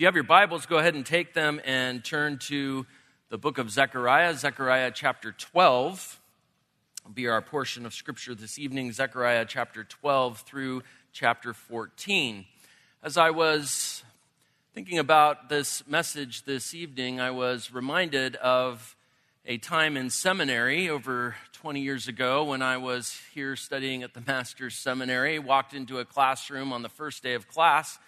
If you have your Bibles, go ahead and take them and turn to the book of Zechariah, Zechariah chapter 12. Will be our portion of scripture this evening, Zechariah chapter 12 through chapter 14. As I was thinking about this message this evening, I was reminded of a time in seminary over 20 years ago when I was here studying at the Master's Seminary, walked into a classroom on the first day of class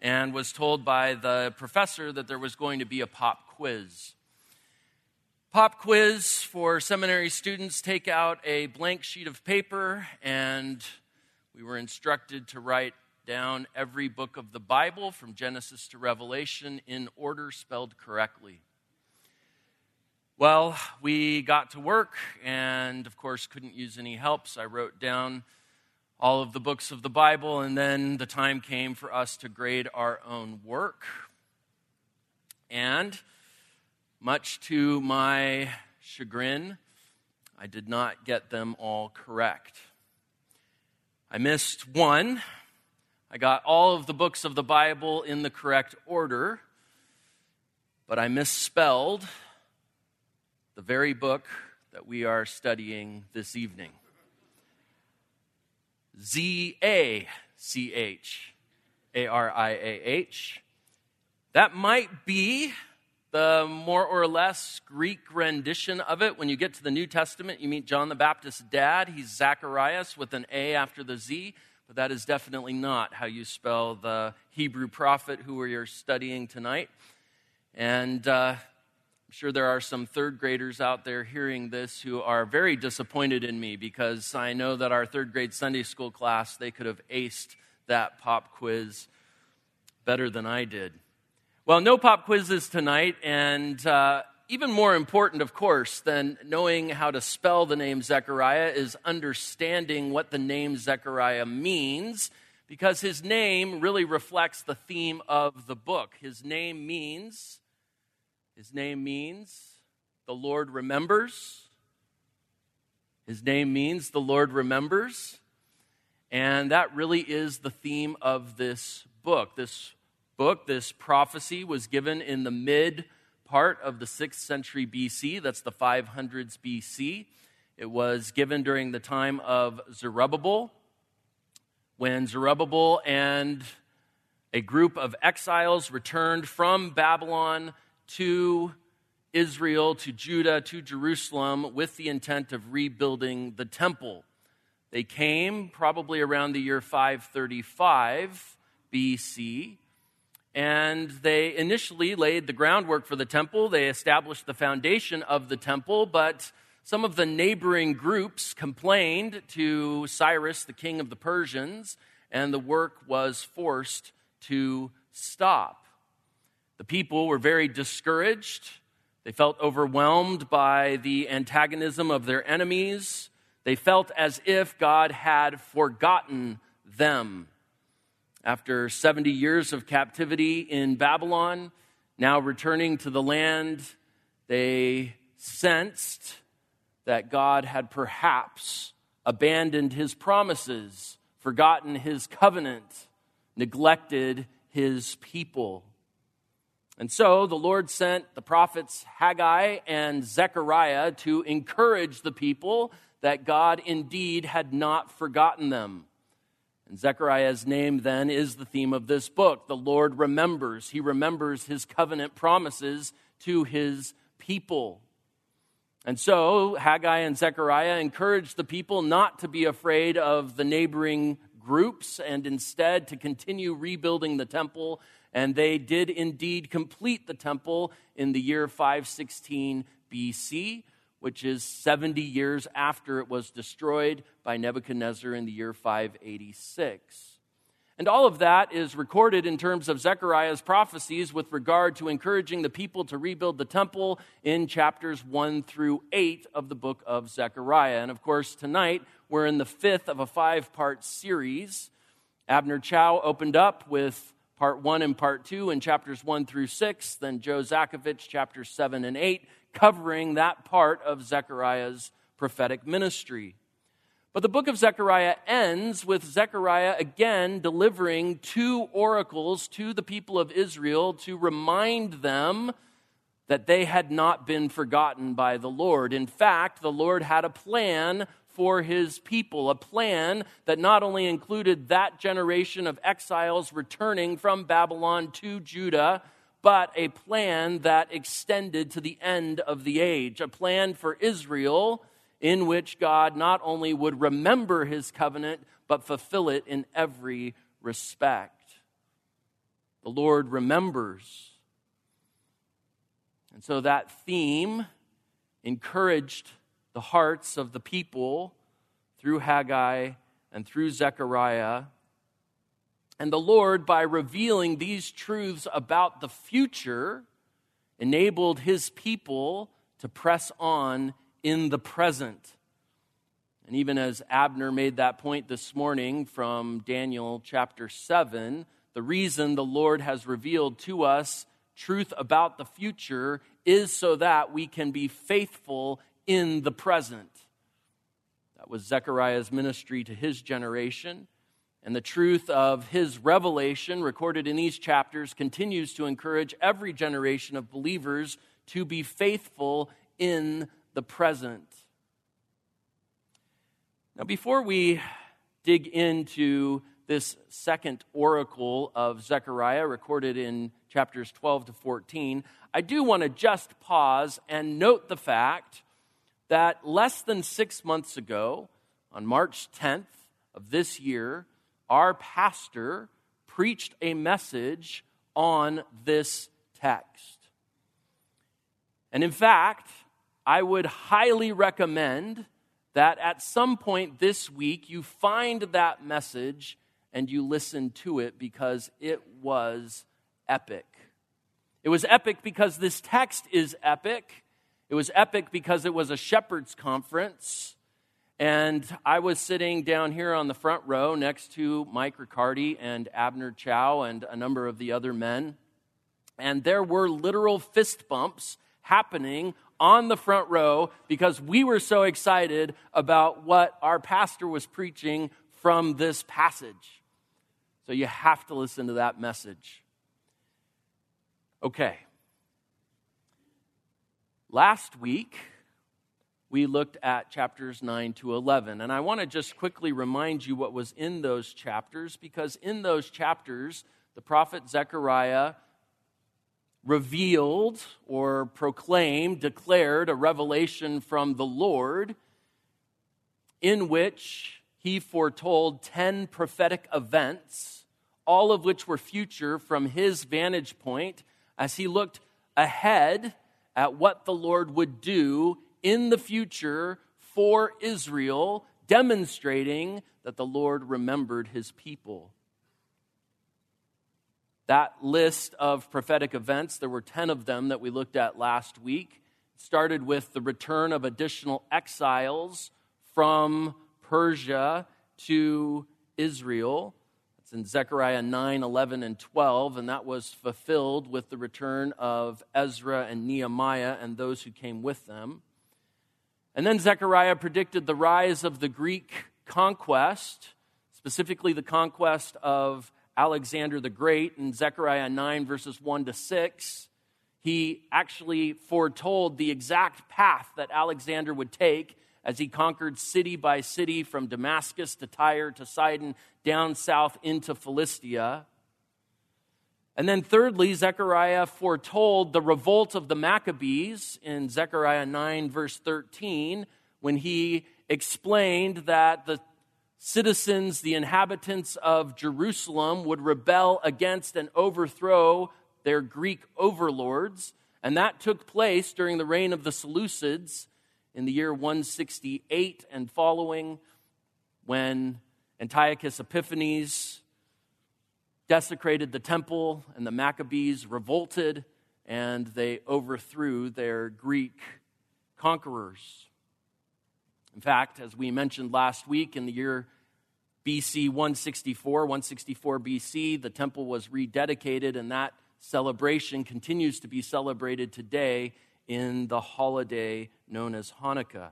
and was told by the professor that there was going to be a pop quiz. Pop quiz for seminary students take out a blank sheet of paper, and we were instructed to write down every book of the Bible from Genesis to Revelation in order spelled correctly. Well, we got to work and, of course, couldn't use any help, so I wrote down all of the books of the Bible, and then the time came for us to grade our own work. And much to my chagrin, I did not get them all correct. I missed one. I got all of the books of the Bible in the correct order, but I misspelled the very book that we are studying this evening. Z A C H A R I A H. That might be the more or less Greek rendition of it. When you get to the New Testament, you meet John the Baptist's dad. He's Zacharias with an A after the Z, but that is definitely not how you spell the Hebrew prophet who we are studying tonight. And uh, sure there are some third graders out there hearing this who are very disappointed in me because I know that our third grade Sunday school class, they could have aced that pop quiz better than I did. Well, no pop quizzes tonight, and uh, even more important, of course, than knowing how to spell the name Zechariah is understanding what the name Zechariah means, because his name really reflects the theme of the book. His name means his name means the Lord remembers. His name means the Lord remembers. And that really is the theme of this book. This book, this prophecy, was given in the mid part of the 6th century BC. That's the 500s BC. It was given during the time of Zerubbabel, when Zerubbabel and a group of exiles returned from Babylon to Israel, to Judah, to Jerusalem with the intent of rebuilding the temple. They came probably around the year 535 BC, and they initially laid the groundwork for the temple. They established the foundation of the temple, but some of the neighboring groups complained to Cyrus, the king of the Persians, and the work was forced to stop. The people were very discouraged. They felt overwhelmed by the antagonism of their enemies. They felt as if God had forgotten them. After 70 years of captivity in Babylon, now returning to the land, they sensed that God had perhaps abandoned his promises, forgotten his covenant, neglected his people. And so the Lord sent the prophets Haggai and Zechariah to encourage the people that God indeed had not forgotten them. And Zechariah's name then is the theme of this book. The Lord remembers. He remembers his covenant promises to his people. And so Haggai and Zechariah encourage the people not to be afraid of the neighboring groups and instead to continue rebuilding the temple and they did indeed complete the temple in the year 516 BC, which is 70 years after it was destroyed by Nebuchadnezzar in the year 586. And all of that is recorded in terms of Zechariah's prophecies with regard to encouraging the people to rebuild the temple in chapters 1 through 8 of the book of Zechariah. And of course, tonight we're in the fifth of a five part series. Abner Chou opened up with part one and part two in chapters one through six, then Joe Zakovich, chapters seven and eight, covering that part of Zechariah's prophetic ministry. But the book of Zechariah ends with Zechariah again delivering two oracles to the people of Israel to remind them that they had not been forgotten by the Lord. In fact, the Lord had a plan for his people, a plan that not only included that generation of exiles returning from Babylon to Judah, but a plan that extended to the end of the age, a plan for Israel in which God not only would remember his covenant, but fulfill it in every respect. The Lord remembers. And so that theme encouraged the hearts of the people through Haggai and through Zechariah. And the Lord, by revealing these truths about the future, enabled his people to press on in the present. And even as Abner made that point this morning from Daniel chapter 7, the reason the Lord has revealed to us truth about the future is so that we can be faithful in the present. That was Zechariah's ministry to his generation. And the truth of his revelation, recorded in these chapters, continues to encourage every generation of believers to be faithful in the present. Now, before we dig into this second oracle of Zechariah, recorded in chapters 12 to 14, I do want to just pause and note the fact that less than six months ago, on March 10th of this year, our pastor preached a message on this text. And in fact, I would highly recommend that at some point this week you find that message and you listen to it because it was epic. It was epic because this text is epic. It was epic because it was a shepherd's conference. And I was sitting down here on the front row next to Mike Riccardi and Abner Chou and a number of the other men. And there were literal fist bumps happening on the front row because we were so excited about what our pastor was preaching from this passage. So you have to listen to that message. Okay. Last week, we looked at chapters 9 to 11. And I want to just quickly remind you what was in those chapters because in those chapters, the prophet Zechariah revealed or proclaimed, declared a revelation from the Lord in which he foretold 10 prophetic events, all of which were future from his vantage point as he looked ahead at what the Lord would do in the future for Israel, demonstrating that the Lord remembered his people. That list of prophetic events, there were 10 of them that we looked at last week, started with the return of additional exiles from Persia to Israel. It's in Zechariah 9, 11, and 12, and that was fulfilled with the return of Ezra and Nehemiah and those who came with them. And then Zechariah predicted the rise of the Greek conquest, specifically the conquest of Alexander the Great in Zechariah 9, verses 1 to 6, he actually foretold the exact path that Alexander would take as he conquered city by city from Damascus to Tyre to Sidon, down south into Philistia. And then, thirdly, Zechariah foretold the revolt of the Maccabees in Zechariah 9, verse 13, when he explained that the citizens, the inhabitants of Jerusalem, would rebel against and overthrow their Greek overlords. And that took place during the reign of the Seleucids in the year 168 and following, when Antiochus Epiphanes desecrated the temple and the Maccabees revolted and they overthrew their Greek conquerors. In fact, as we mentioned last week, in the year BC 164, 164 BC, the temple was rededicated, and that celebration continues to be celebrated today in the holiday known as Hanukkah.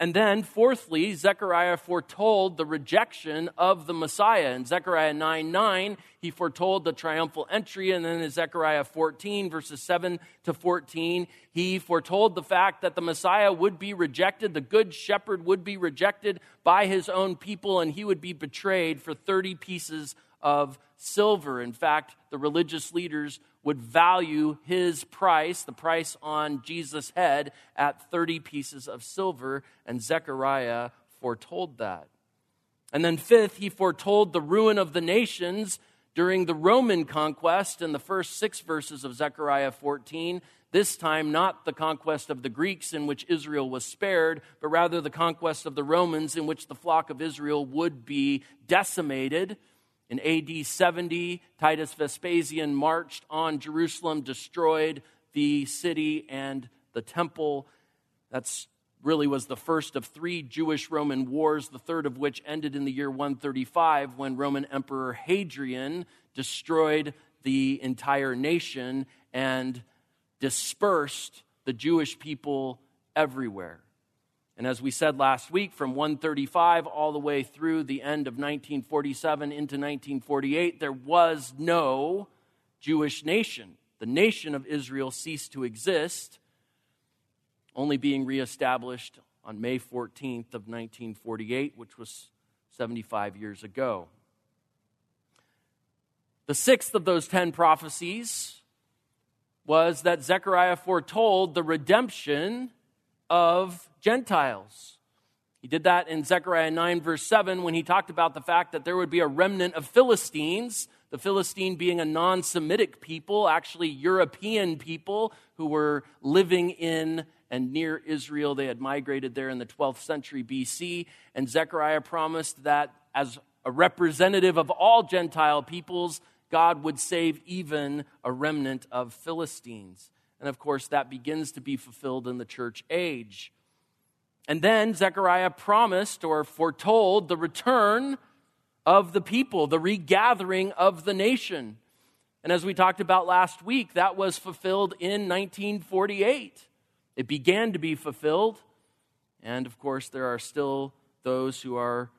And then, fourthly, Zechariah foretold the rejection of the Messiah. In Zechariah 9 9, he foretold the triumphal entry. And then in Zechariah 14, verses 7 to 14, he foretold the fact that the Messiah would be rejected, the good shepherd would be rejected by his own people, and he would be betrayed for 30 pieces of silver. In fact, the religious leaders would value his price, the price on Jesus' head, at 30 pieces of silver, and Zechariah foretold that. And then, fifth, he foretold the ruin of the nations during the Roman conquest in the first six verses of Zechariah 14. This time, not the conquest of the Greeks in which Israel was spared, but rather the conquest of the Romans in which the flock of Israel would be decimated. In AD 70, Titus Vespasian marched on Jerusalem, destroyed the city and the temple. That's really was the first of three Jewish Roman wars, the third of which ended in the year 135 when Roman Emperor Hadrian destroyed the entire nation and dispersed the Jewish people everywhere. And as we said last week, from 135 all the way through the end of 1947 into 1948, there was no Jewish nation. The nation of Israel ceased to exist, only being reestablished on May 14th of 1948, which was 75 years ago. The sixth of those 10 prophecies was that Zechariah foretold the redemption of Gentiles. He did that in Zechariah 9, verse 7, when he talked about the fact that there would be a remnant of Philistines, the Philistine being a non Semitic people, actually European people who were living in and near Israel. They had migrated there in the 12th century BC. And Zechariah promised that as a representative of all Gentile peoples, God would save even a remnant of Philistines. And of course, that begins to be fulfilled in the church age. And then Zechariah promised or foretold the return of the people, the regathering of the nation. And as we talked about last week, that was fulfilled in 1948. It began to be fulfilled. And of course, there are still those who are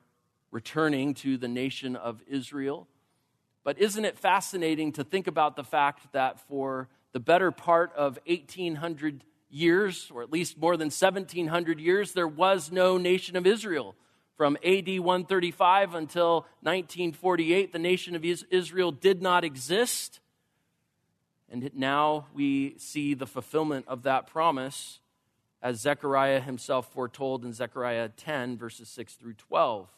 returning to the nation of Israel. But isn't it fascinating to think about the fact that for the better part of 1800 years, or at least more than 1700 years, there was no nation of Israel. From AD 135 until 1948, the nation of Israel did not exist. And now we see the fulfillment of that promise as Zechariah himself foretold in Zechariah 10, verses 6 through 12.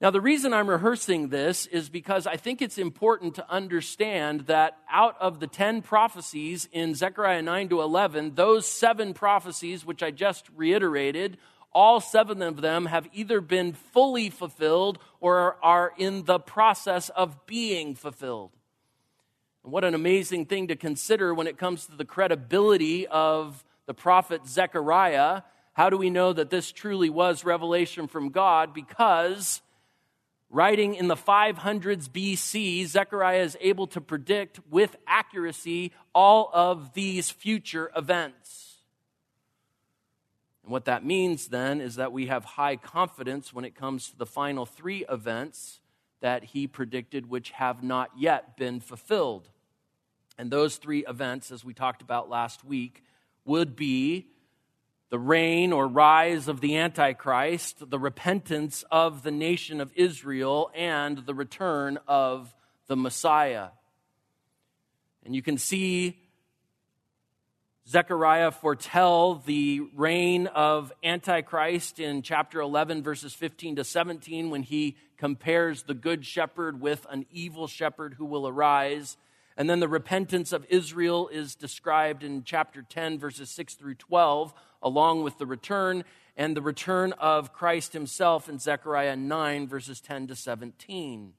Now, the reason I'm rehearsing this is because I think it's important to understand that out of the 10 prophecies in Zechariah 9 to 11, those seven prophecies, which I just reiterated, all seven of them have either been fully fulfilled or are in the process of being fulfilled. What an amazing thing to consider when it comes to the credibility of the prophet Zechariah. How do we know that this truly was revelation from God? Because Writing in the 500s BC, Zechariah is able to predict with accuracy all of these future events. And what that means then is that we have high confidence when it comes to the final three events that he predicted, which have not yet been fulfilled. And those three events, as we talked about last week, would be the reign or rise of the Antichrist, the repentance of the nation of Israel, and the return of the Messiah. And you can see Zechariah foretell the reign of Antichrist in chapter 11, verses 15 to 17, when he compares the good shepherd with an evil shepherd who will arise. And then the repentance of Israel is described in chapter 10, verses 6 through 12 along with the return and the return of Christ himself in Zechariah 9, verses 10 to 17.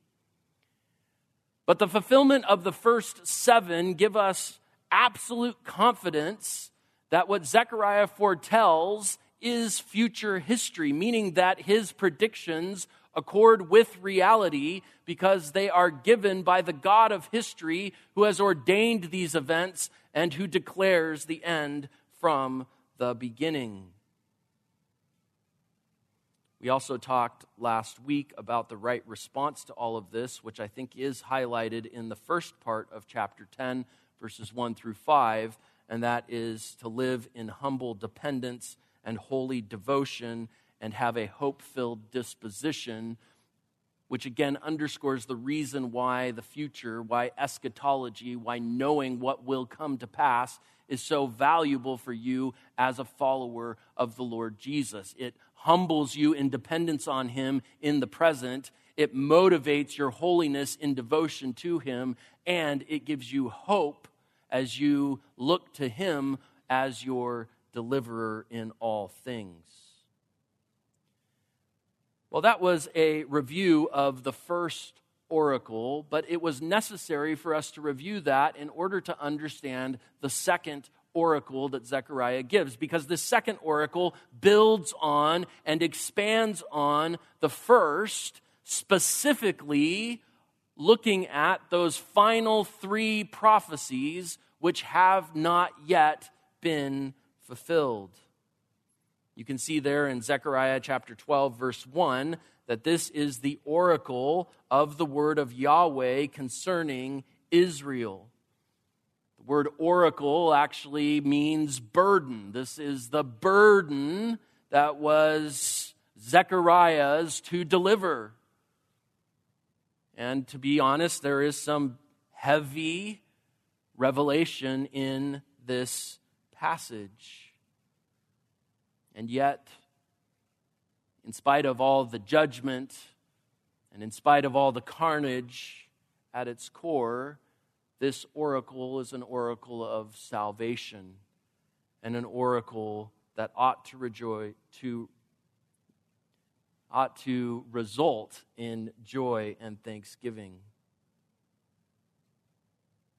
But the fulfillment of the first seven give us absolute confidence that what Zechariah foretells is future history, meaning that his predictions accord with reality because they are given by the God of history who has ordained these events and who declares the end from the beginning. We also talked last week about the right response to all of this, which I think is highlighted in the first part of chapter 10, verses 1 through 5, and that is to live in humble dependence and holy devotion and have a hope filled disposition, which again underscores the reason why the future, why eschatology, why knowing what will come to pass is so valuable for you as a follower of the Lord Jesus. It humbles you in dependence on Him in the present. It motivates your holiness in devotion to Him, and it gives you hope as you look to Him as your deliverer in all things. Well, that was a review of the first oracle, but it was necessary for us to review that in order to understand the second oracle that Zechariah gives because the second oracle builds on and expands on the first, specifically looking at those final three prophecies which have not yet been fulfilled. You can see there in Zechariah chapter 12, verse 1, that this is the oracle of the word of Yahweh concerning Israel. The word oracle actually means burden. This is the burden that was Zechariah's to deliver. And to be honest, there is some heavy revelation in this passage. And yet, in spite of all the judgment and in spite of all the carnage at its core, this oracle is an oracle of salvation and an oracle that ought to rejoice to ought to result in joy and thanksgiving.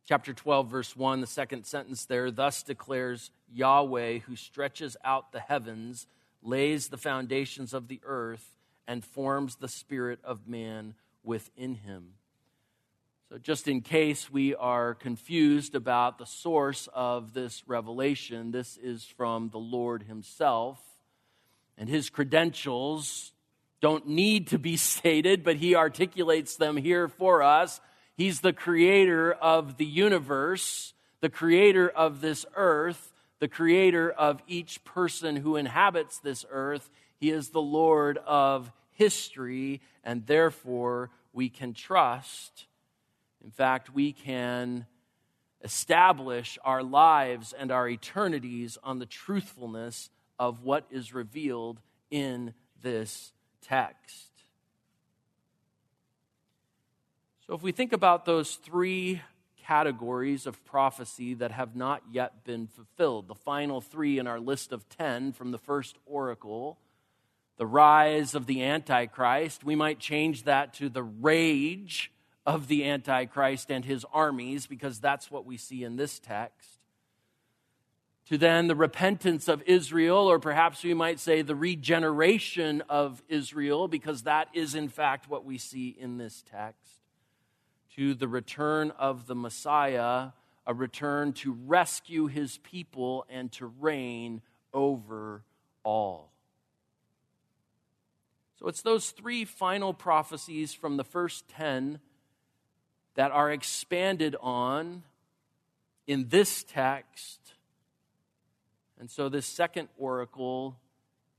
Chapter 12, verse 1, the second sentence there, thus declares Yahweh, who stretches out the heavens, lays the foundations of the earth, and forms the spirit of man within him. So, just in case we are confused about the source of this revelation, this is from the Lord Himself. And His credentials don't need to be stated, but He articulates them here for us. He's the creator of the universe, the creator of this earth, the creator of each person who inhabits this earth. He is the Lord of history, and therefore we can trust in fact, we can establish our lives and our eternities on the truthfulness of what is revealed in this text. So, if we think about those three categories of prophecy that have not yet been fulfilled, the final three in our list of 10 from the first oracle, the rise of the Antichrist, we might change that to the rage of the Antichrist and his armies, because that's what we see in this text. To then the repentance of Israel, or perhaps we might say the regeneration of Israel, because that is in fact what we see in this text. To the return of the Messiah, a return to rescue his people and to reign over all. So it's those three final prophecies from the first 10 that are expanded on in this text. And so this second oracle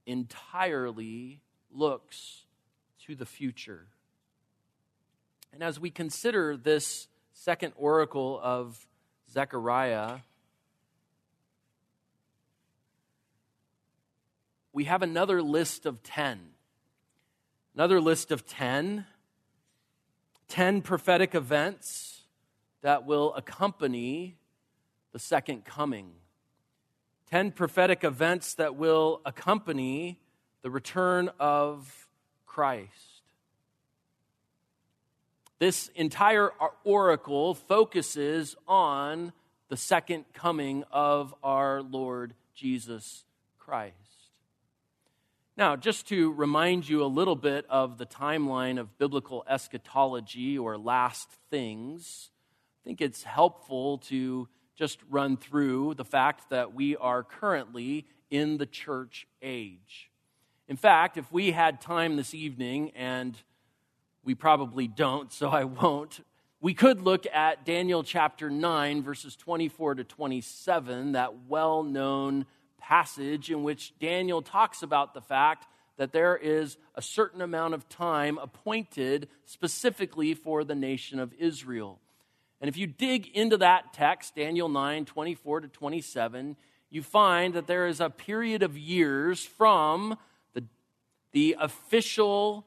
entirely looks to the future. And as we consider this second oracle of Zechariah, we have another list of 10. Another list of 10 10 prophetic events that will accompany the second coming. 10 prophetic events that will accompany the return of Christ. This entire oracle focuses on the second coming of our Lord Jesus Christ. Now, just to remind you a little bit of the timeline of biblical eschatology or last things, I think it's helpful to just run through the fact that we are currently in the church age. In fact, if we had time this evening, and we probably don't, so I won't, we could look at Daniel chapter 9, verses 24 to 27, that well known passage in which Daniel talks about the fact that there is a certain amount of time appointed specifically for the nation of Israel. And if you dig into that text, Daniel 9, 24 to 27, you find that there is a period of years from the, the official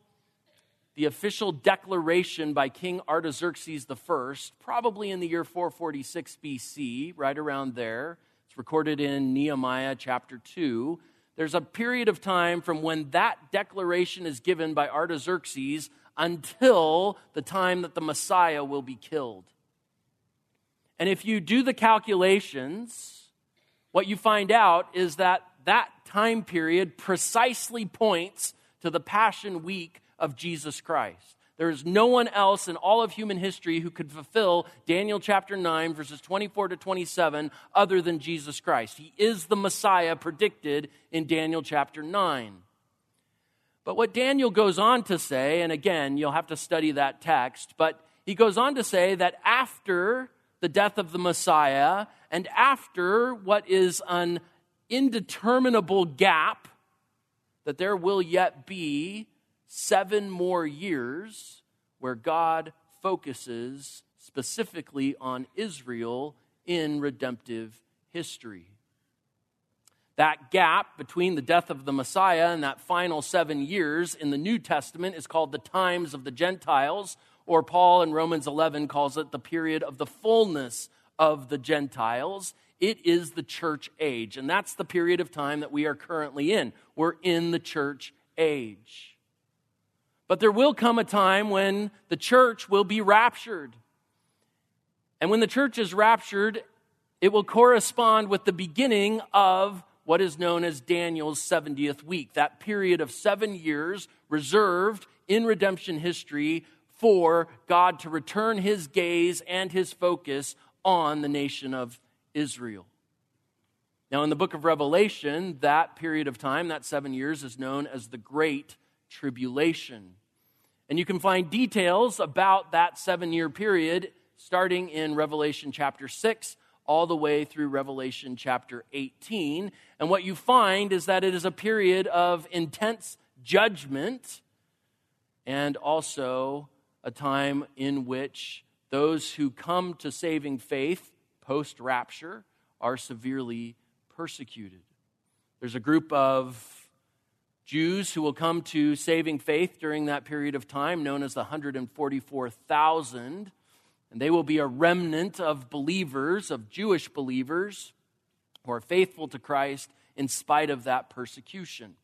the official declaration by King Artaxerxes I, probably in the year 446 BC, right around there. It's recorded in Nehemiah chapter 2. There's a period of time from when that declaration is given by Artaxerxes until the time that the Messiah will be killed. And if you do the calculations, what you find out is that that time period precisely points to the Passion Week of Jesus Christ. There is no one else in all of human history who could fulfill Daniel chapter 9, verses 24 to 27, other than Jesus Christ. He is the Messiah predicted in Daniel chapter 9. But what Daniel goes on to say, and again, you'll have to study that text, but he goes on to say that after the death of the Messiah and after what is an indeterminable gap, that there will yet be seven more years where God focuses specifically on Israel in redemptive history. That gap between the death of the Messiah and that final seven years in the New Testament is called the times of the Gentiles, or Paul in Romans 11 calls it the period of the fullness of the Gentiles. It is the church age, and that's the period of time that we are currently in. We're in the church age. But there will come a time when the church will be raptured. And when the church is raptured, it will correspond with the beginning of what is known as Daniel's 70th week, that period of seven years reserved in redemption history for God to return his gaze and his focus on the nation of Israel. Now, in the book of Revelation, that period of time, that seven years, is known as the Great tribulation. And you can find details about that seven year period starting in Revelation chapter 6 all the way through Revelation chapter 18. And what you find is that it is a period of intense judgment and also a time in which those who come to saving faith post rapture are severely persecuted. There's a group of Jews who will come to saving faith during that period of time, known as the 144,000. And they will be a remnant of believers, of Jewish believers, who are faithful to Christ in spite of that persecution.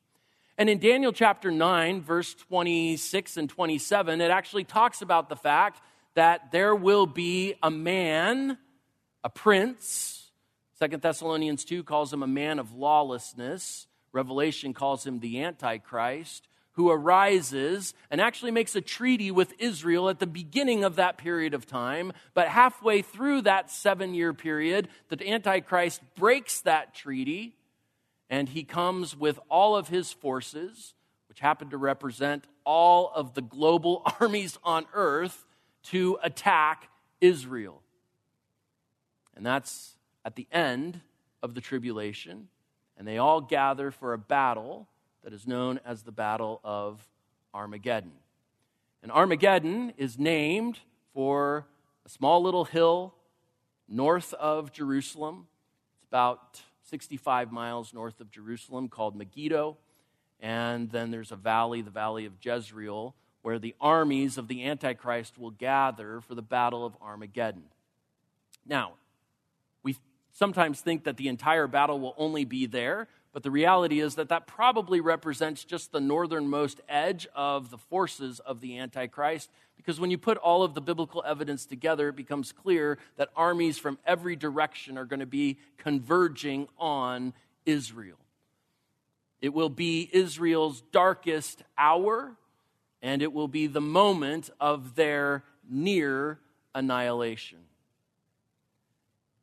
And in Daniel chapter 9, verse 26 and 27, it actually talks about the fact that there will be a man, a prince. Second Thessalonians 2 calls him a man of lawlessness Revelation calls him the Antichrist, who arises and actually makes a treaty with Israel at the beginning of that period of time. But halfway through that seven year period, the Antichrist breaks that treaty and he comes with all of his forces, which happen to represent all of the global armies on earth, to attack Israel. And that's at the end of the tribulation and they all gather for a battle that is known as the Battle of Armageddon. And Armageddon is named for a small little hill north of Jerusalem. It's about 65 miles north of Jerusalem called Megiddo. And then there's a valley, the valley of Jezreel, where the armies of the Antichrist will gather for the Battle of Armageddon. Now, sometimes think that the entire battle will only be there, but the reality is that that probably represents just the northernmost edge of the forces of the Antichrist. Because when you put all of the biblical evidence together, it becomes clear that armies from every direction are going to be converging on Israel. It will be Israel's darkest hour, and it will be the moment of their near annihilation.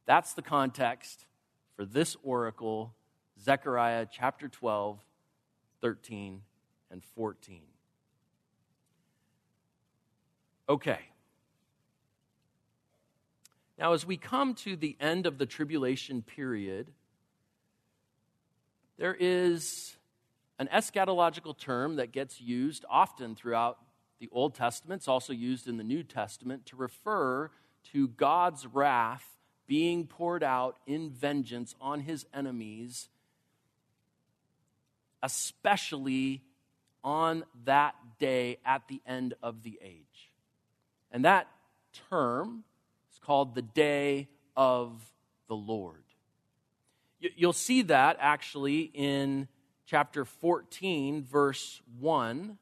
That's the context for this oracle, Zechariah chapter 12, 13, and 14. Okay. Now, as we come to the end of the tribulation period, there is an eschatological term that gets used often throughout the Old Testament. It's also used in the New Testament to refer to God's wrath being poured out in vengeance on his enemies, especially on that day at the end of the age. And that term is called the day of the Lord. You'll see that actually in chapter 14, verse 1.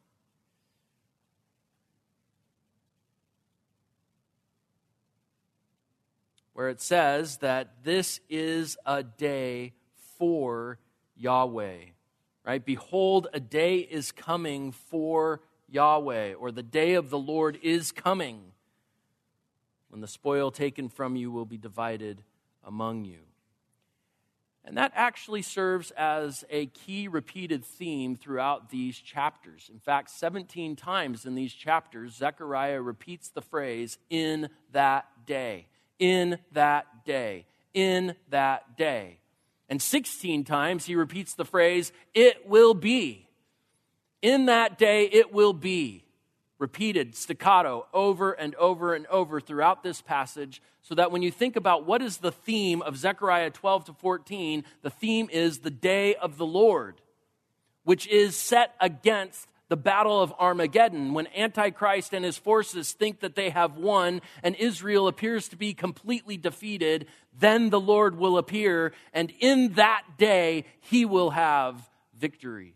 Where it says that this is a day for Yahweh, right? Behold, a day is coming for Yahweh, or the day of the Lord is coming when the spoil taken from you will be divided among you. And that actually serves as a key repeated theme throughout these chapters. In fact, 17 times in these chapters, Zechariah repeats the phrase, in that day, in that day, in that day. And 16 times he repeats the phrase, it will be. In that day, it will be repeated staccato over and over and over throughout this passage so that when you think about what is the theme of Zechariah 12 to 14, the theme is the day of the Lord, which is set against the battle of Armageddon when Antichrist and his forces think that they have won and Israel appears to be completely defeated, then the Lord will appear, and in that day he will have victory.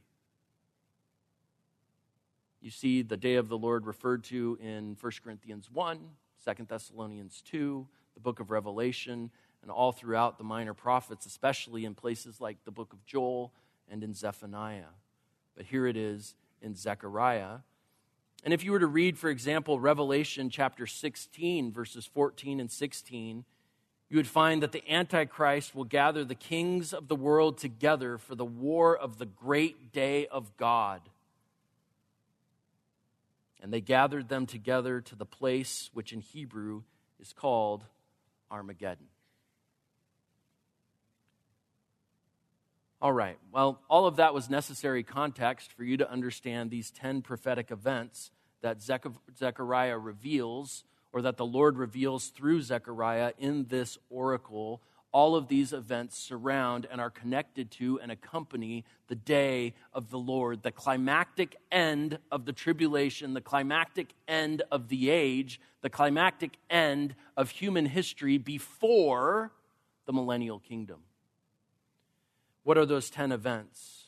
You see the day of the Lord referred to in 1 Corinthians 1, 2 Thessalonians 2, the book of Revelation, and all throughout the minor prophets, especially in places like the book of Joel and in Zephaniah. But here it is in Zechariah. And if you were to read, for example, Revelation chapter 16, verses 14 and 16, you would find that the Antichrist will gather the kings of the world together for the war of the great day of God and they gathered them together to the place which in Hebrew is called Armageddon. All right, well, all of that was necessary context for you to understand these 10 prophetic events that Zechariah reveals, or that the Lord reveals through Zechariah in this oracle all of these events surround and are connected to and accompany the day of the Lord, the climactic end of the tribulation, the climactic end of the age, the climactic end of human history before the millennial kingdom. What are those 10 events?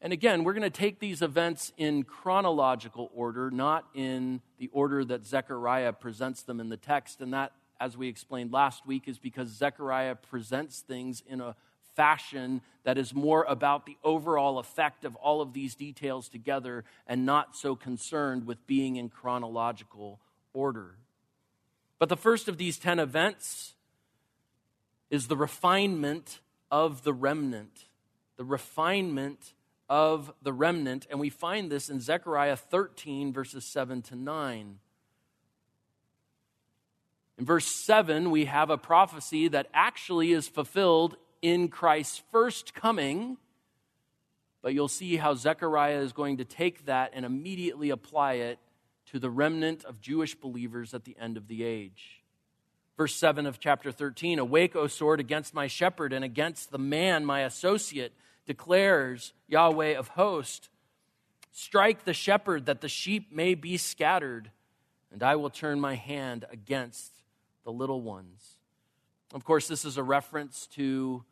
And again, we're going to take these events in chronological order, not in the order that Zechariah presents them in the text. And that as we explained last week, is because Zechariah presents things in a fashion that is more about the overall effect of all of these details together and not so concerned with being in chronological order. But the first of these 10 events is the refinement of the remnant. The refinement of the remnant. And we find this in Zechariah 13, verses 7 to 9. In verse 7, we have a prophecy that actually is fulfilled in Christ's first coming. But you'll see how Zechariah is going to take that and immediately apply it to the remnant of Jewish believers at the end of the age. Verse 7 of chapter 13 Awake, O sword, against my shepherd and against the man, my associate, declares Yahweh of hosts. Strike the shepherd that the sheep may be scattered, and I will turn my hand against the little ones. Of course, this is a reference to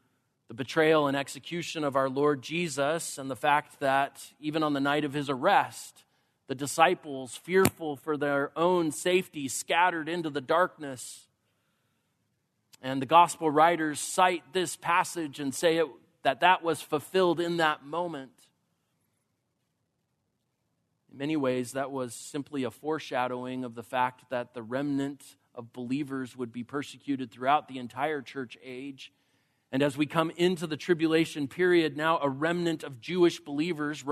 the betrayal and execution of our Lord Jesus and the fact that even on the night of his arrest, the disciples, fearful for their own safety, scattered into the darkness. And the gospel writers cite this passage and say it, that that was fulfilled in that moment. In many ways, that was simply a foreshadowing of the fact that the remnant of believers would be persecuted throughout the entire church age, And as we come into the tribulation period, now a remnant of Jewish believers,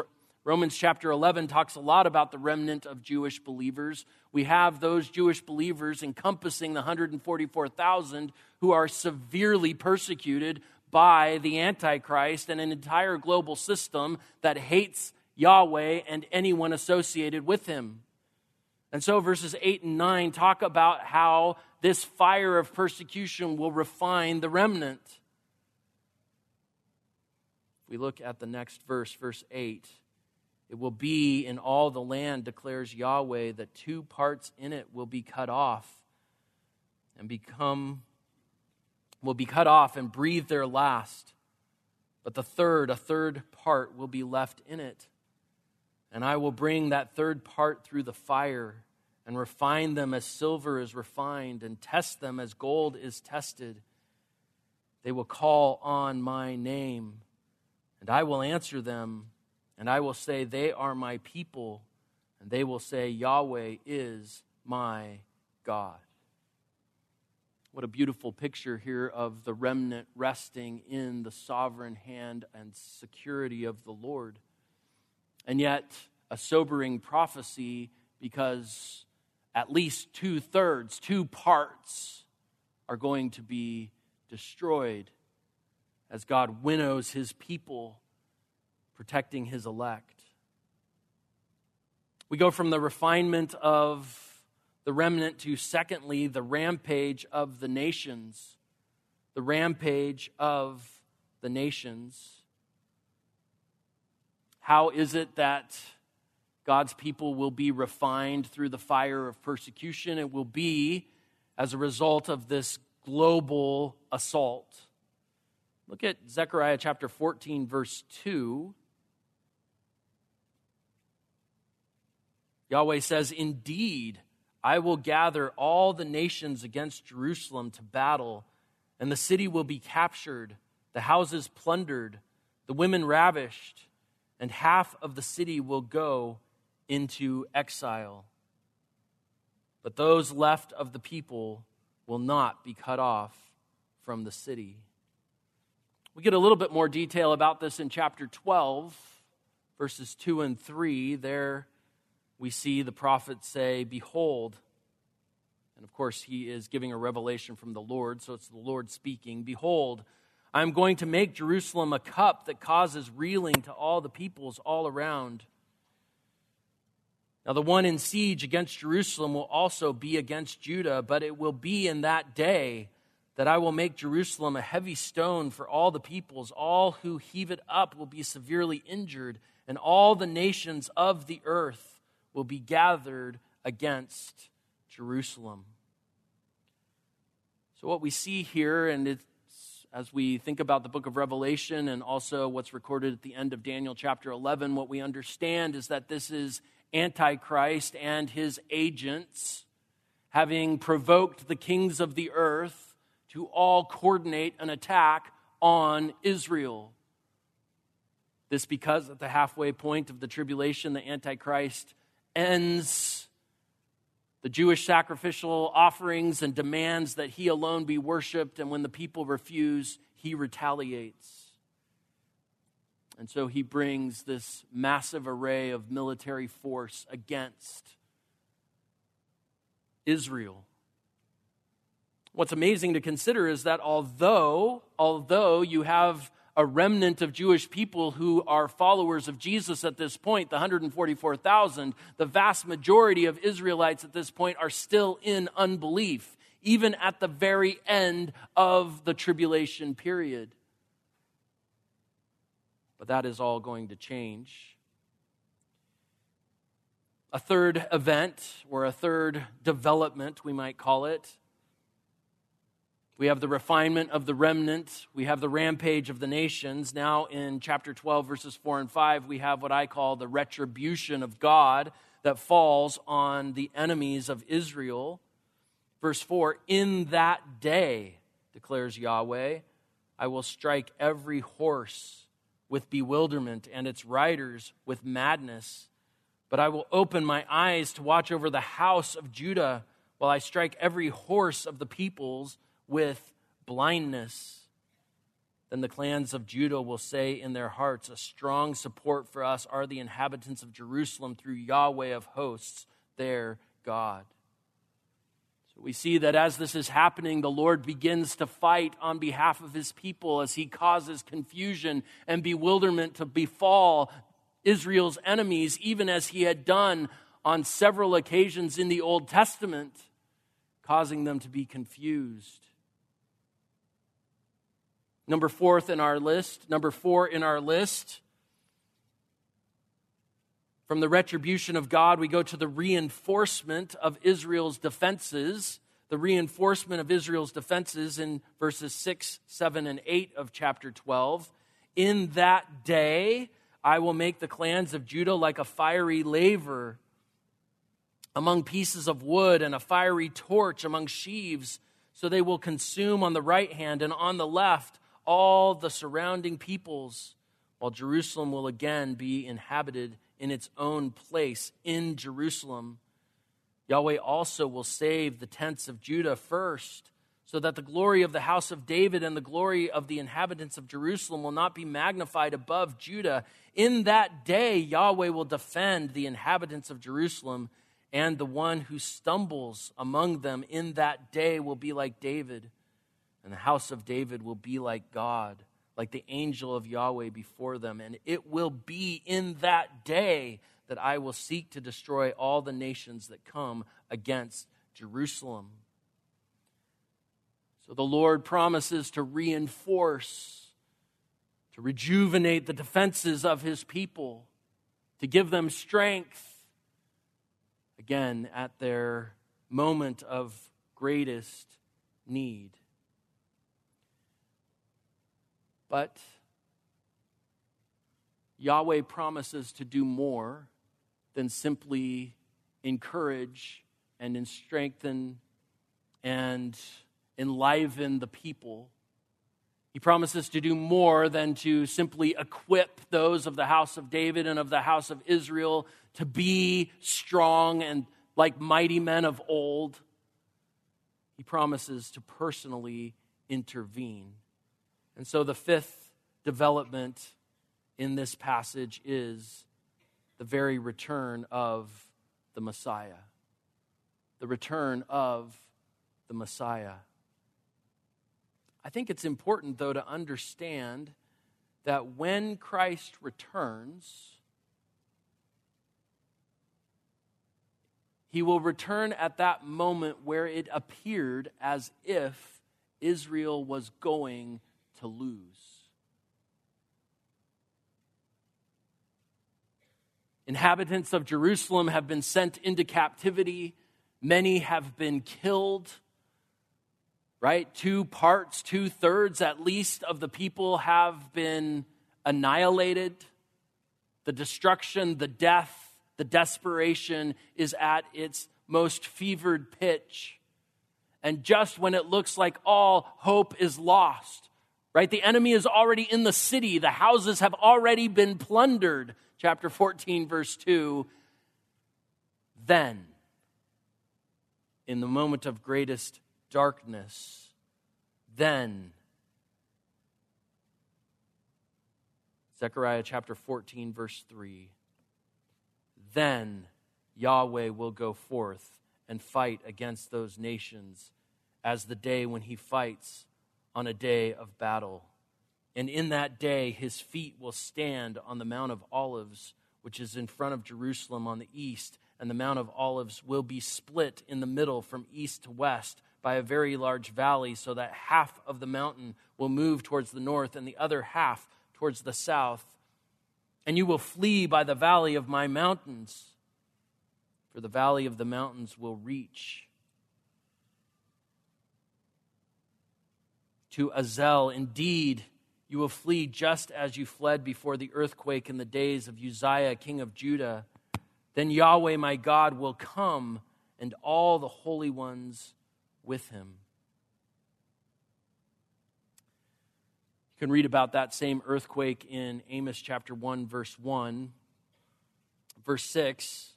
Romans chapter 11 talks a lot about the remnant of Jewish believers. We have those Jewish believers encompassing the 144,000 who are severely persecuted by the Antichrist and an entire global system that hates Yahweh and anyone associated with him. And so, verses 8 and 9 talk about how this fire of persecution will refine the remnant. If we look at the next verse, verse 8. It will be in all the land, declares Yahweh, that two parts in it will be cut off and become, will be cut off and breathe their last. But the third, a third part, will be left in it. And I will bring that third part through the fire and refine them as silver is refined and test them as gold is tested. They will call on my name, and I will answer them and I will say, They are my people. And they will say, Yahweh is my God. What a beautiful picture here of the remnant resting in the sovereign hand and security of the Lord. And yet, a sobering prophecy because at least two thirds, two parts, are going to be destroyed as God winnows his people protecting his elect. We go from the refinement of the remnant to, secondly, the rampage of the nations. The rampage of the nations. How is it that God's people will be refined through the fire of persecution? It will be as a result of this global assault. Look at Zechariah chapter 14, verse 2. Yahweh says, Indeed, I will gather all the nations against Jerusalem to battle, and the city will be captured, the houses plundered, the women ravished, and half of the city will go into exile. But those left of the people will not be cut off from the city. We get a little bit more detail about this in chapter 12, verses 2 and 3. There, we see the prophet say, Behold, and of course, he is giving a revelation from the Lord, so it's the Lord speaking. Behold, I am going to make Jerusalem a cup that causes reeling to all the peoples all around. Now, the one in siege against Jerusalem will also be against Judah, but it will be in that day that I will make Jerusalem a heavy stone for all the peoples. All who heave it up will be severely injured, and all the nations of the earth will be gathered against Jerusalem. So, what we see here, and it's as we think about the book of Revelation and also what's recorded at the end of Daniel chapter 11, what we understand is that this is Antichrist and his agents having provoked the kings of the earth to all coordinate an attack on Israel. This because at the halfway point of the tribulation, the Antichrist ends the Jewish sacrificial offerings and demands that he alone be worshiped. And when the people refuse, he retaliates. And so he brings this massive array of military force against Israel. What's amazing to consider is that although, although you have a remnant of Jewish people who are followers of Jesus at this point, the 144,000, the vast majority of Israelites at this point are still in unbelief, even at the very end of the tribulation period. But that is all going to change. A third event, or a third development, we might call it, we have the refinement of the remnant. We have the rampage of the nations. Now, in chapter 12, verses 4 and 5, we have what I call the retribution of God that falls on the enemies of Israel. Verse 4 In that day, declares Yahweh, I will strike every horse with bewilderment and its riders with madness. But I will open my eyes to watch over the house of Judah while I strike every horse of the peoples with blindness. Then the clans of Judah will say in their hearts, A strong support for us are the inhabitants of Jerusalem through Yahweh of hosts, their God. So we see that as this is happening, the Lord begins to fight on behalf of his people as he causes confusion and bewilderment to befall Israel's enemies, even as he had done on several occasions in the Old Testament, causing them to be confused. Number fourth in our list, number four in our list. From the retribution of God, we go to the reinforcement of Israel's defenses. The reinforcement of Israel's defenses in verses 6, 7, and 8 of chapter 12. In that day, I will make the clans of Judah like a fiery laver among pieces of wood and a fiery torch among sheaves, so they will consume on the right hand and on the left all the surrounding peoples, while Jerusalem will again be inhabited in its own place in Jerusalem. Yahweh also will save the tents of Judah first, so that the glory of the house of David and the glory of the inhabitants of Jerusalem will not be magnified above Judah. In that day, Yahweh will defend the inhabitants of Jerusalem, and the one who stumbles among them in that day will be like David and the house of David will be like God, like the angel of Yahweh before them. And it will be in that day that I will seek to destroy all the nations that come against Jerusalem. So the Lord promises to reinforce, to rejuvenate the defenses of his people, to give them strength, again, at their moment of greatest need. But Yahweh promises to do more than simply encourage and strengthen and enliven the people. He promises to do more than to simply equip those of the house of David and of the house of Israel to be strong and like mighty men of old. He promises to personally intervene. And so the fifth development in this passage is the very return of the Messiah. The return of the Messiah. I think it's important, though, to understand that when Christ returns, he will return at that moment where it appeared as if Israel was going to lose. Inhabitants of Jerusalem have been sent into captivity. Many have been killed, right? Two parts, two thirds at least of the people have been annihilated. The destruction, the death, the desperation is at its most fevered pitch. And just when it looks like all hope is lost, right? The enemy is already in the city, the houses have already been plundered. Chapter 14, verse 2. Then, in the moment of greatest darkness, then, Zechariah chapter 14, verse 3. Then Yahweh will go forth and fight against those nations as the day when he fights on a day of battle. And in that day, his feet will stand on the Mount of Olives, which is in front of Jerusalem on the east. And the Mount of Olives will be split in the middle from east to west by a very large valley, so that half of the mountain will move towards the north and the other half towards the south. And you will flee by the valley of my mountains, for the valley of the mountains will reach to Azel. Indeed, you will flee just as you fled before the earthquake in the days of Uzziah, king of Judah. Then Yahweh my God will come, and all the holy ones with him. You can read about that same earthquake in Amos chapter 1, verse 1. Verse 6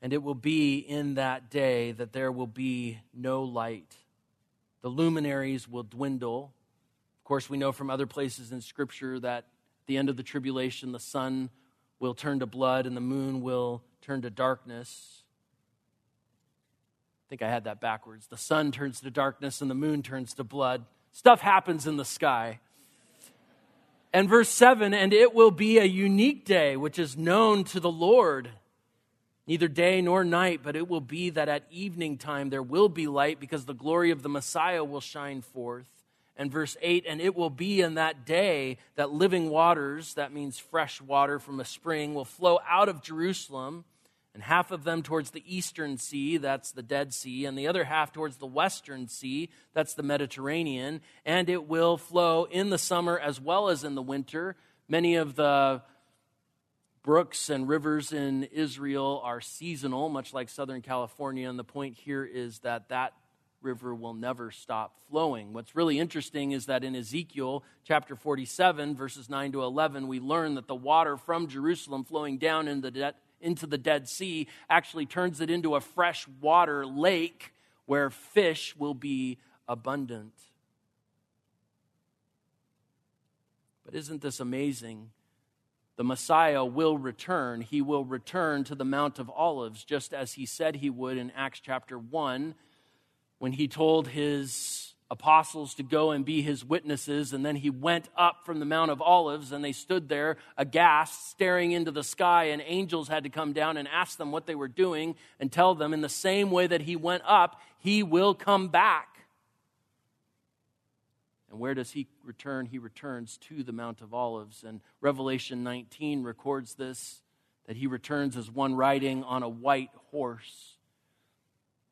And it will be in that day that there will be no light the luminaries will dwindle, Of course, we know from other places in Scripture that at the end of the tribulation, the sun will turn to blood and the moon will turn to darkness. I think I had that backwards. The sun turns to darkness and the moon turns to blood. Stuff happens in the sky. And verse 7 and it will be a unique day which is known to the Lord. Neither day nor night, but it will be that at evening time there will be light because the glory of the Messiah will shine forth. And verse 8, and it will be in that day that living waters, that means fresh water from a spring, will flow out of Jerusalem and half of them towards the eastern sea, that's the Dead Sea, and the other half towards the western sea, that's the Mediterranean, and it will flow in the summer as well as in the winter. Many of the brooks and rivers in Israel are seasonal, much like Southern California, and the point here is that that river will never stop flowing. What's really interesting is that in Ezekiel chapter 47, verses 9 to 11, we learn that the water from Jerusalem flowing down into the into the Dead Sea actually turns it into a fresh water lake where fish will be abundant. But isn't this amazing? The Messiah will return. He will return to the Mount of Olives, just as he said he would in Acts chapter 1 when he told his apostles to go and be his witnesses. And then he went up from the Mount of Olives, and they stood there aghast, staring into the sky. And angels had to come down and ask them what they were doing and tell them, in the same way that he went up, he will come back. And where does he return? He returns to the Mount of Olives. And Revelation 19 records this that he returns as one riding on a white horse.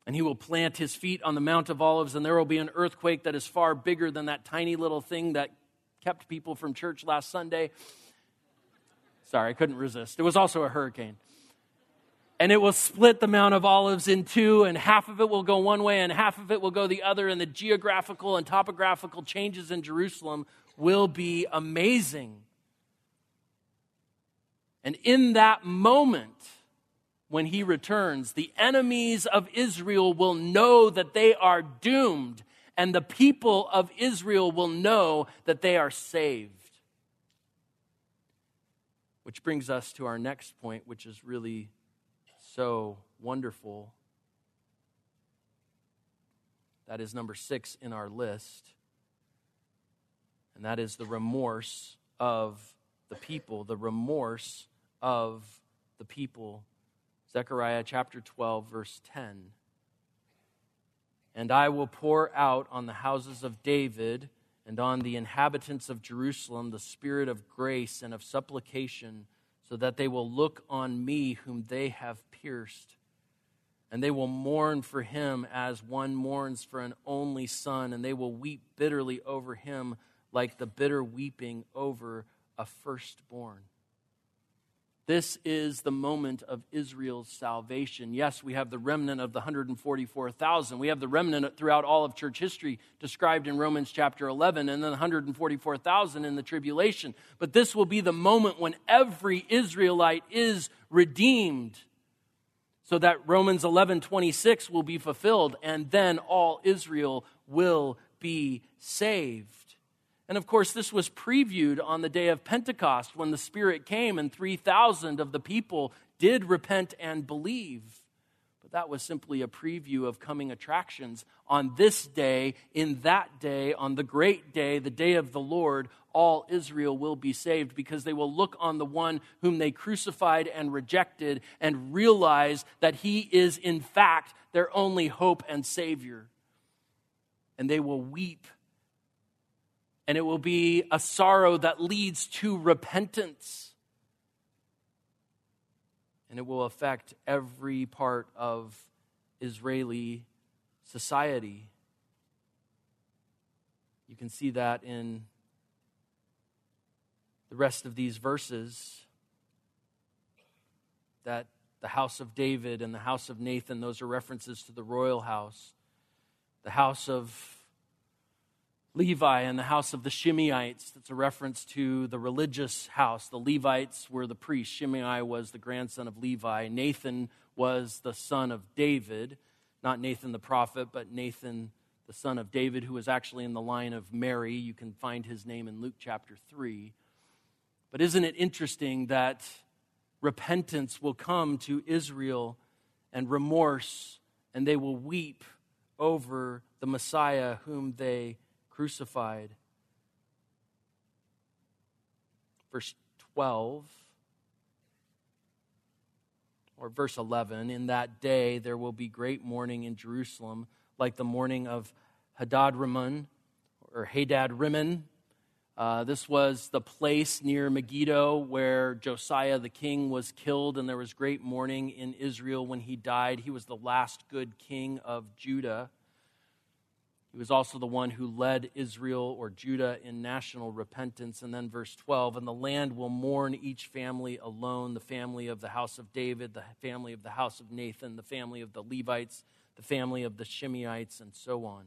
And he will plant his feet on the Mount of Olives, and there will be an earthquake that is far bigger than that tiny little thing that kept people from church last Sunday. Sorry, I couldn't resist. It was also a hurricane. And it will split the Mount of Olives in two, and half of it will go one way, and half of it will go the other. And the geographical and topographical changes in Jerusalem will be amazing. And in that moment, when he returns, the enemies of Israel will know that they are doomed, and the people of Israel will know that they are saved. Which brings us to our next point, which is really so wonderful. That is number six in our list. And that is the remorse of the people, the remorse of the people Zechariah chapter 12, verse 10. And I will pour out on the houses of David and on the inhabitants of Jerusalem the spirit of grace and of supplication, so that they will look on me whom they have pierced. And they will mourn for him as one mourns for an only son, and they will weep bitterly over him like the bitter weeping over a firstborn. This is the moment of Israel's salvation. Yes, we have the remnant of the 144,000. We have the remnant throughout all of church history described in Romans chapter 11, and then 144,000 in the tribulation. But this will be the moment when every Israelite is redeemed, so that Romans 11 26 will be fulfilled, and then all Israel will be saved. And of course, this was previewed on the day of Pentecost when the Spirit came and 3,000 of the people did repent and believe. But that was simply a preview of coming attractions. On this day, in that day, on the great day, the day of the Lord, all Israel will be saved because they will look on the one whom they crucified and rejected and realize that he is, in fact, their only hope and Savior. And they will weep and it will be a sorrow that leads to repentance. And it will affect every part of Israeli society. You can see that in the rest of these verses that the house of David and the house of Nathan, those are references to the royal house. The house of Levi and the house of the Shimeites. That's a reference to the religious house. The Levites were the priests. Shimei was the grandson of Levi. Nathan was the son of David. Not Nathan the prophet, but Nathan the son of David, who was actually in the line of Mary. You can find his name in Luke chapter 3. But isn't it interesting that repentance will come to Israel and remorse, and they will weep over the Messiah whom they crucified? Verse 12 or verse 11 In that day there will be great mourning in Jerusalem, like the mourning of Hadad Rimmon or Hadad Rimmon. Uh, this was the place near Megiddo where Josiah the king was killed, and there was great mourning in Israel when he died. He was the last good king of Judah. He was also the one who led Israel or Judah in national repentance. And then, verse 12, and the land will mourn each family alone the family of the house of David, the family of the house of Nathan, the family of the Levites, the family of the Shimeites, and so on.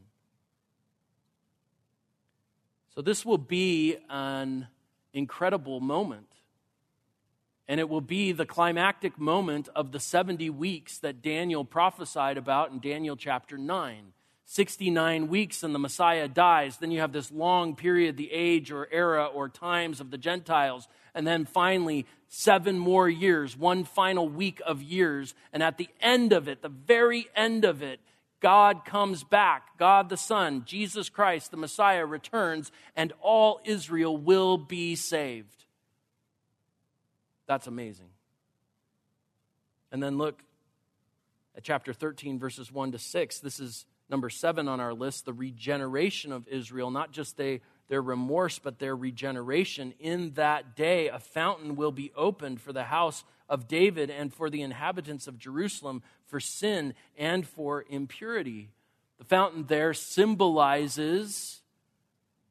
So, this will be an incredible moment. And it will be the climactic moment of the 70 weeks that Daniel prophesied about in Daniel chapter 9. 69 weeks and the Messiah dies. Then you have this long period, the age or era or times of the Gentiles. And then finally, seven more years, one final week of years. And at the end of it, the very end of it, God comes back. God the Son, Jesus Christ, the Messiah, returns, and all Israel will be saved. That's amazing. And then look at chapter 13, verses 1 to 6. This is number seven on our list the regeneration of Israel, not just they, their remorse, but their regeneration. In that day, a fountain will be opened for the house of David and for the inhabitants of Jerusalem for sin and for impurity. The fountain there symbolizes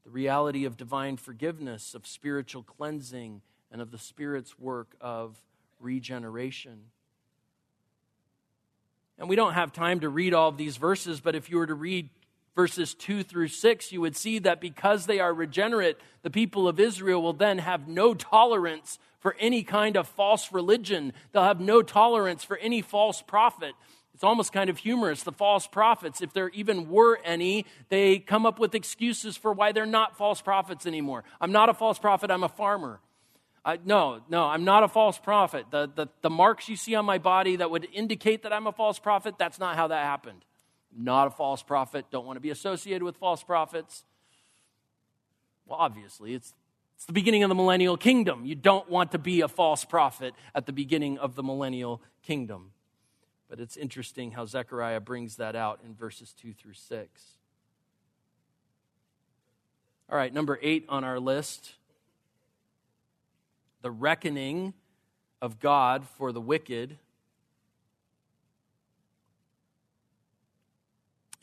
the reality of divine forgiveness, of spiritual cleansing, and of the Spirit's work of regeneration. And we don't have time to read all of these verses, but if you were to read verses 2 through 6, you would see that because they are regenerate, the people of Israel will then have no tolerance for any kind of false religion. They'll have no tolerance for any false prophet. It's almost kind of humorous. The false prophets, if there even were any, they come up with excuses for why they're not false prophets anymore. I'm not a false prophet, I'm a farmer. I, no, no, I'm not a false prophet. The, the, the marks you see on my body that would indicate that I'm a false prophet, that's not how that happened. not a false prophet, don't want to be associated with false prophets. Well, obviously, it's, it's the beginning of the millennial kingdom. You don't want to be a false prophet at the beginning of the millennial kingdom. But it's interesting how Zechariah brings that out in verses 2 through 6. All right, number eight on our list the reckoning of God for the wicked.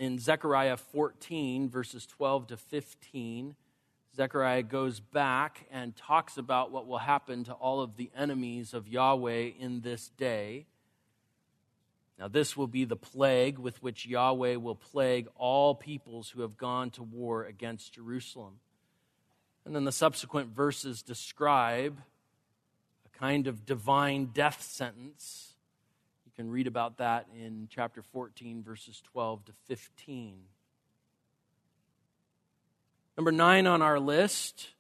In Zechariah 14, verses 12 to 15, Zechariah goes back and talks about what will happen to all of the enemies of Yahweh in this day. Now, this will be the plague with which Yahweh will plague all peoples who have gone to war against Jerusalem. And then the subsequent verses describe kind of divine death sentence. You can read about that in chapter 14, verses 12 to 15. Number nine on our list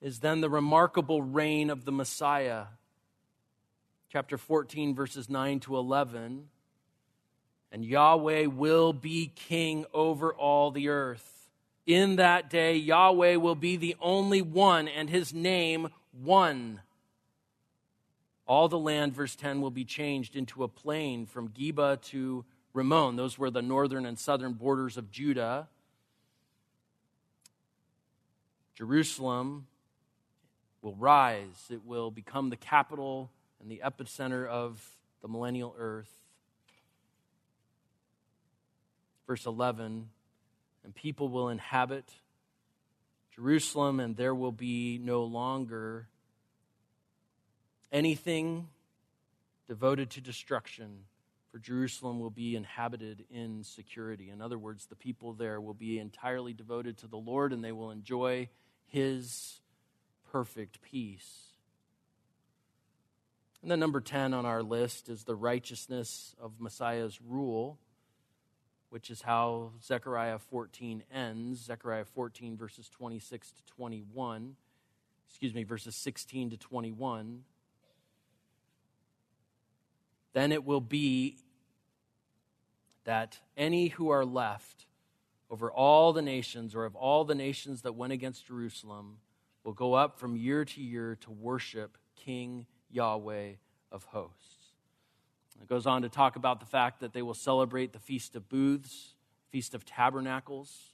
is then the remarkable reign of the Messiah. Chapter 14, verses 9 to 11. And Yahweh will be king over all the earth. In that day, Yahweh will be the only one, and his name one. All the land, verse 10, will be changed into a plain from Geba to Rimmon. Those were the northern and southern borders of Judah. Jerusalem will rise, it will become the capital and the epicenter of the millennial earth. Verse 11 and people will inhabit Jerusalem, and there will be no longer Anything devoted to destruction for Jerusalem will be inhabited in security. In other words, the people there will be entirely devoted to the Lord and they will enjoy his perfect peace. And then, number 10 on our list is the righteousness of Messiah's rule. which is how Zechariah 14 ends. Zechariah 14, verses 26 to 21. Excuse me, verses 16 to 21. Then it will be that any who are left over all the nations, or of all the nations that went against Jerusalem, will go up from year to year to worship King Yahweh of hosts. It goes on to talk about the fact that they will celebrate the Feast of Booths, Feast of Tabernacles.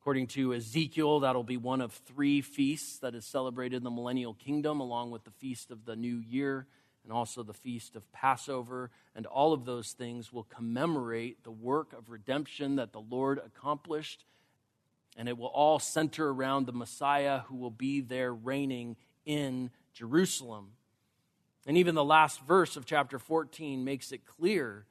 According to Ezekiel, that'll be one of three feasts that is celebrated in the millennial kingdom, along with the Feast of the New Year and also the Feast of Passover. And all of those things will commemorate the work of redemption that the Lord accomplished. And it will all center around the Messiah who will be there reigning in Jerusalem. And even the last verse of chapter 14 makes it clear.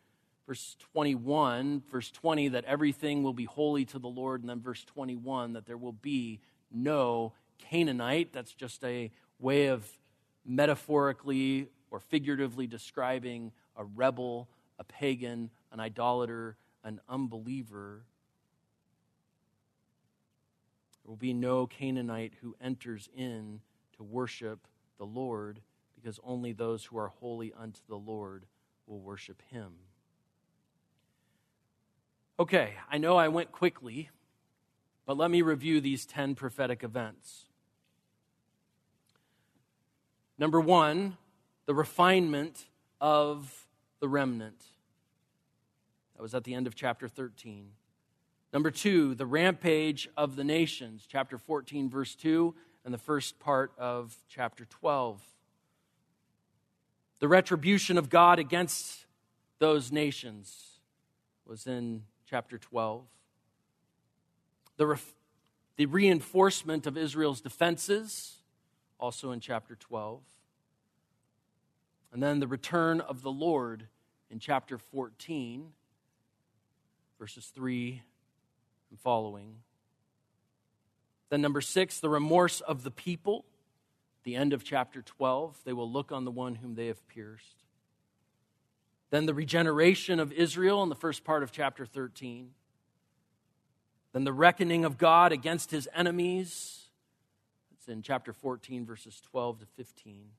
Verse 21, verse 20, that everything will be holy to the Lord. And then verse 21, that there will be no Canaanite. That's just a way of metaphorically or figuratively describing a rebel, a pagan, an idolater, an unbeliever. There will be no Canaanite who enters in to worship the Lord because only those who are holy unto the Lord will worship him. Okay, I know I went quickly, but let me review these 10 prophetic events. Number one, the refinement of the remnant. That was at the end of chapter 13. Number two, the rampage of the nations, chapter 14, verse 2, and the first part of chapter 12 the retribution of God against those nations was in chapter 12. The, the reinforcement of Israel's defenses, also in chapter 12. And then the return of the Lord in chapter 14, verses 3 and following. Then, number six, the remorse of the people the end of chapter 12, they will look on the one whom they have pierced. Then the regeneration of Israel in the first part of chapter 13. Then the reckoning of God against his enemies. It's in chapter 14, verses 12 to 15.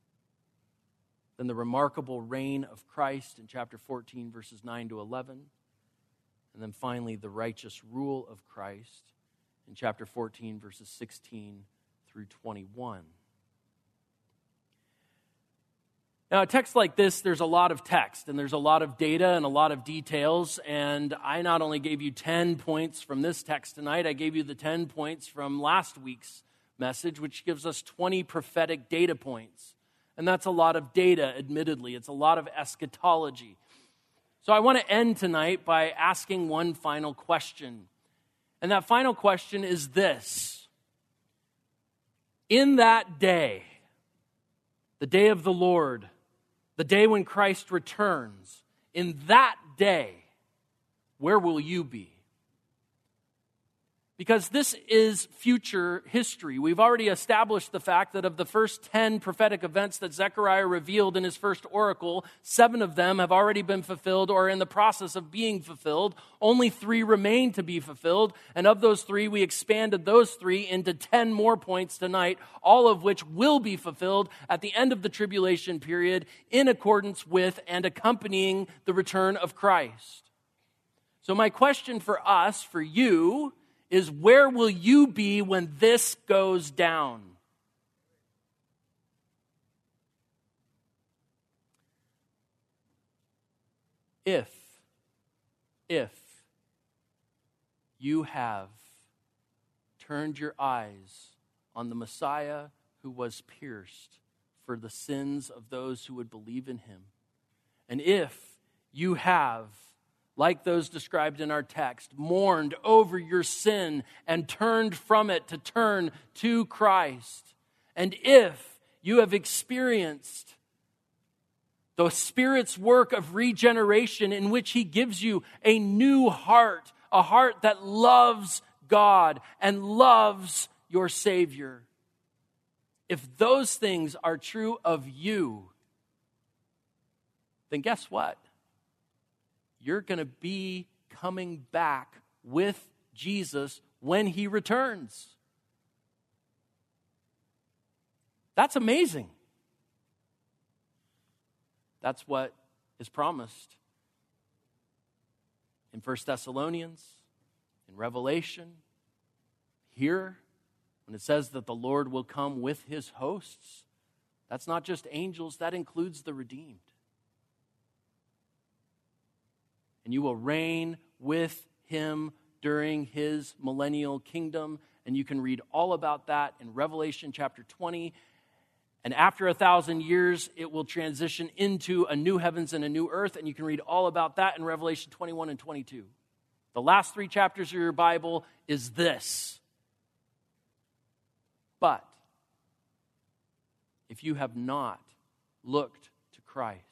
Then the remarkable reign of Christ in chapter 14, verses 9 to 11. And then finally, the righteous rule of Christ in chapter 14, verses 16 through 21. Now, a text like this, there's a lot of text and there's a lot of data and a lot of details. And I not only gave you 10 points from this text tonight, I gave you the 10 points from last week's message, which gives us 20 prophetic data points. And that's a lot of data, admittedly. It's a lot of eschatology. So I want to end tonight by asking one final question. And that final question is this In that day, the day of the Lord, the day when Christ returns, in that day, where will you be? Because this is future history. We've already established the fact that of the first 10 prophetic events that Zechariah revealed in his first oracle, seven of them have already been fulfilled or are in the process of being fulfilled. Only three remain to be fulfilled. And of those three, we expanded those three into 10 more points tonight, all of which will be fulfilled at the end of the tribulation period in accordance with and accompanying the return of Christ. So, my question for us, for you, is where will you be when this goes down? If, if you have turned your eyes on the Messiah who was pierced for the sins of those who would believe in him, and if you have like those described in our text, mourned over your sin and turned from it to turn to Christ. And if you have experienced the Spirit's work of regeneration in which He gives you a new heart, a heart that loves God and loves your Savior. If those things are true of you, then guess what? You're going to be coming back with Jesus when he returns. That's amazing. That's what is promised in 1 Thessalonians, in Revelation, here, when it says that the Lord will come with his hosts. That's not just angels, that includes the redeemed. And you will reign with him during his millennial kingdom. And you can read all about that in Revelation chapter 20 and after a thousand years, it will transition into a new heavens and a new earth. And you can read all about that in Revelation 21 and 22. The last three chapters of your Bible is this. But if you have not looked to Christ,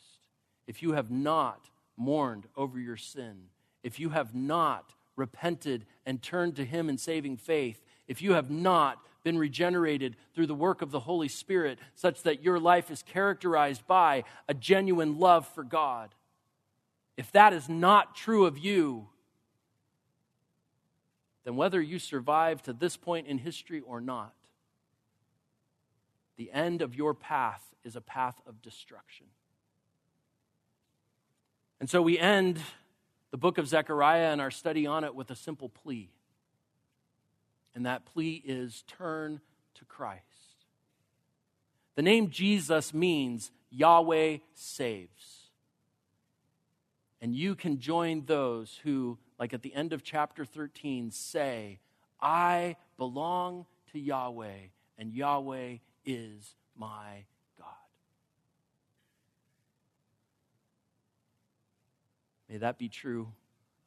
if you have not mourned over your sin, if you have not repented and turned to Him in saving faith, if you have not been regenerated through the work of the Holy Spirit, such that your life is characterized by a genuine love for God. If that is not true of you, then whether you survive to this point in history or not, the end of your path is a path of destruction. And so we end the book of Zechariah and our study on it with a simple plea. And that plea is turn to Christ. The name Jesus means Yahweh saves. And you can join those who, like at the end of chapter 13, say, I belong to Yahweh, and Yahweh is my God. May that be true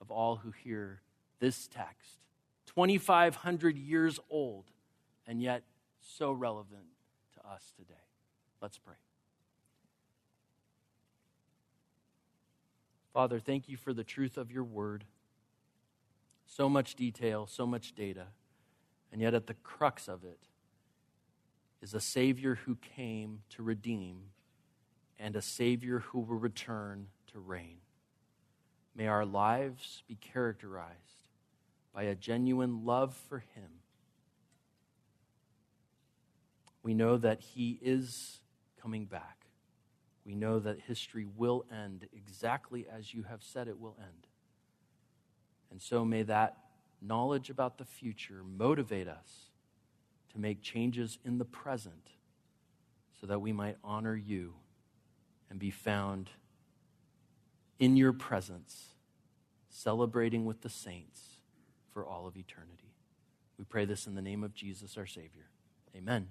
of all who hear this text 2,500 years old, and yet so relevant to us today. Let's pray. Father, thank you for the truth of your word. So much detail, so much data, and yet at the crux of it is a Savior who came to redeem and a Savior who will return to reign. May our lives be characterized by a genuine love for Him. We know that He is coming back. We know that history will end exactly as you have said it will end. And so may that knowledge about the future motivate us to make changes in the present so that we might honor you and be found in your presence, celebrating with the saints for all of eternity. We pray this in the name of Jesus, our Savior. Amen.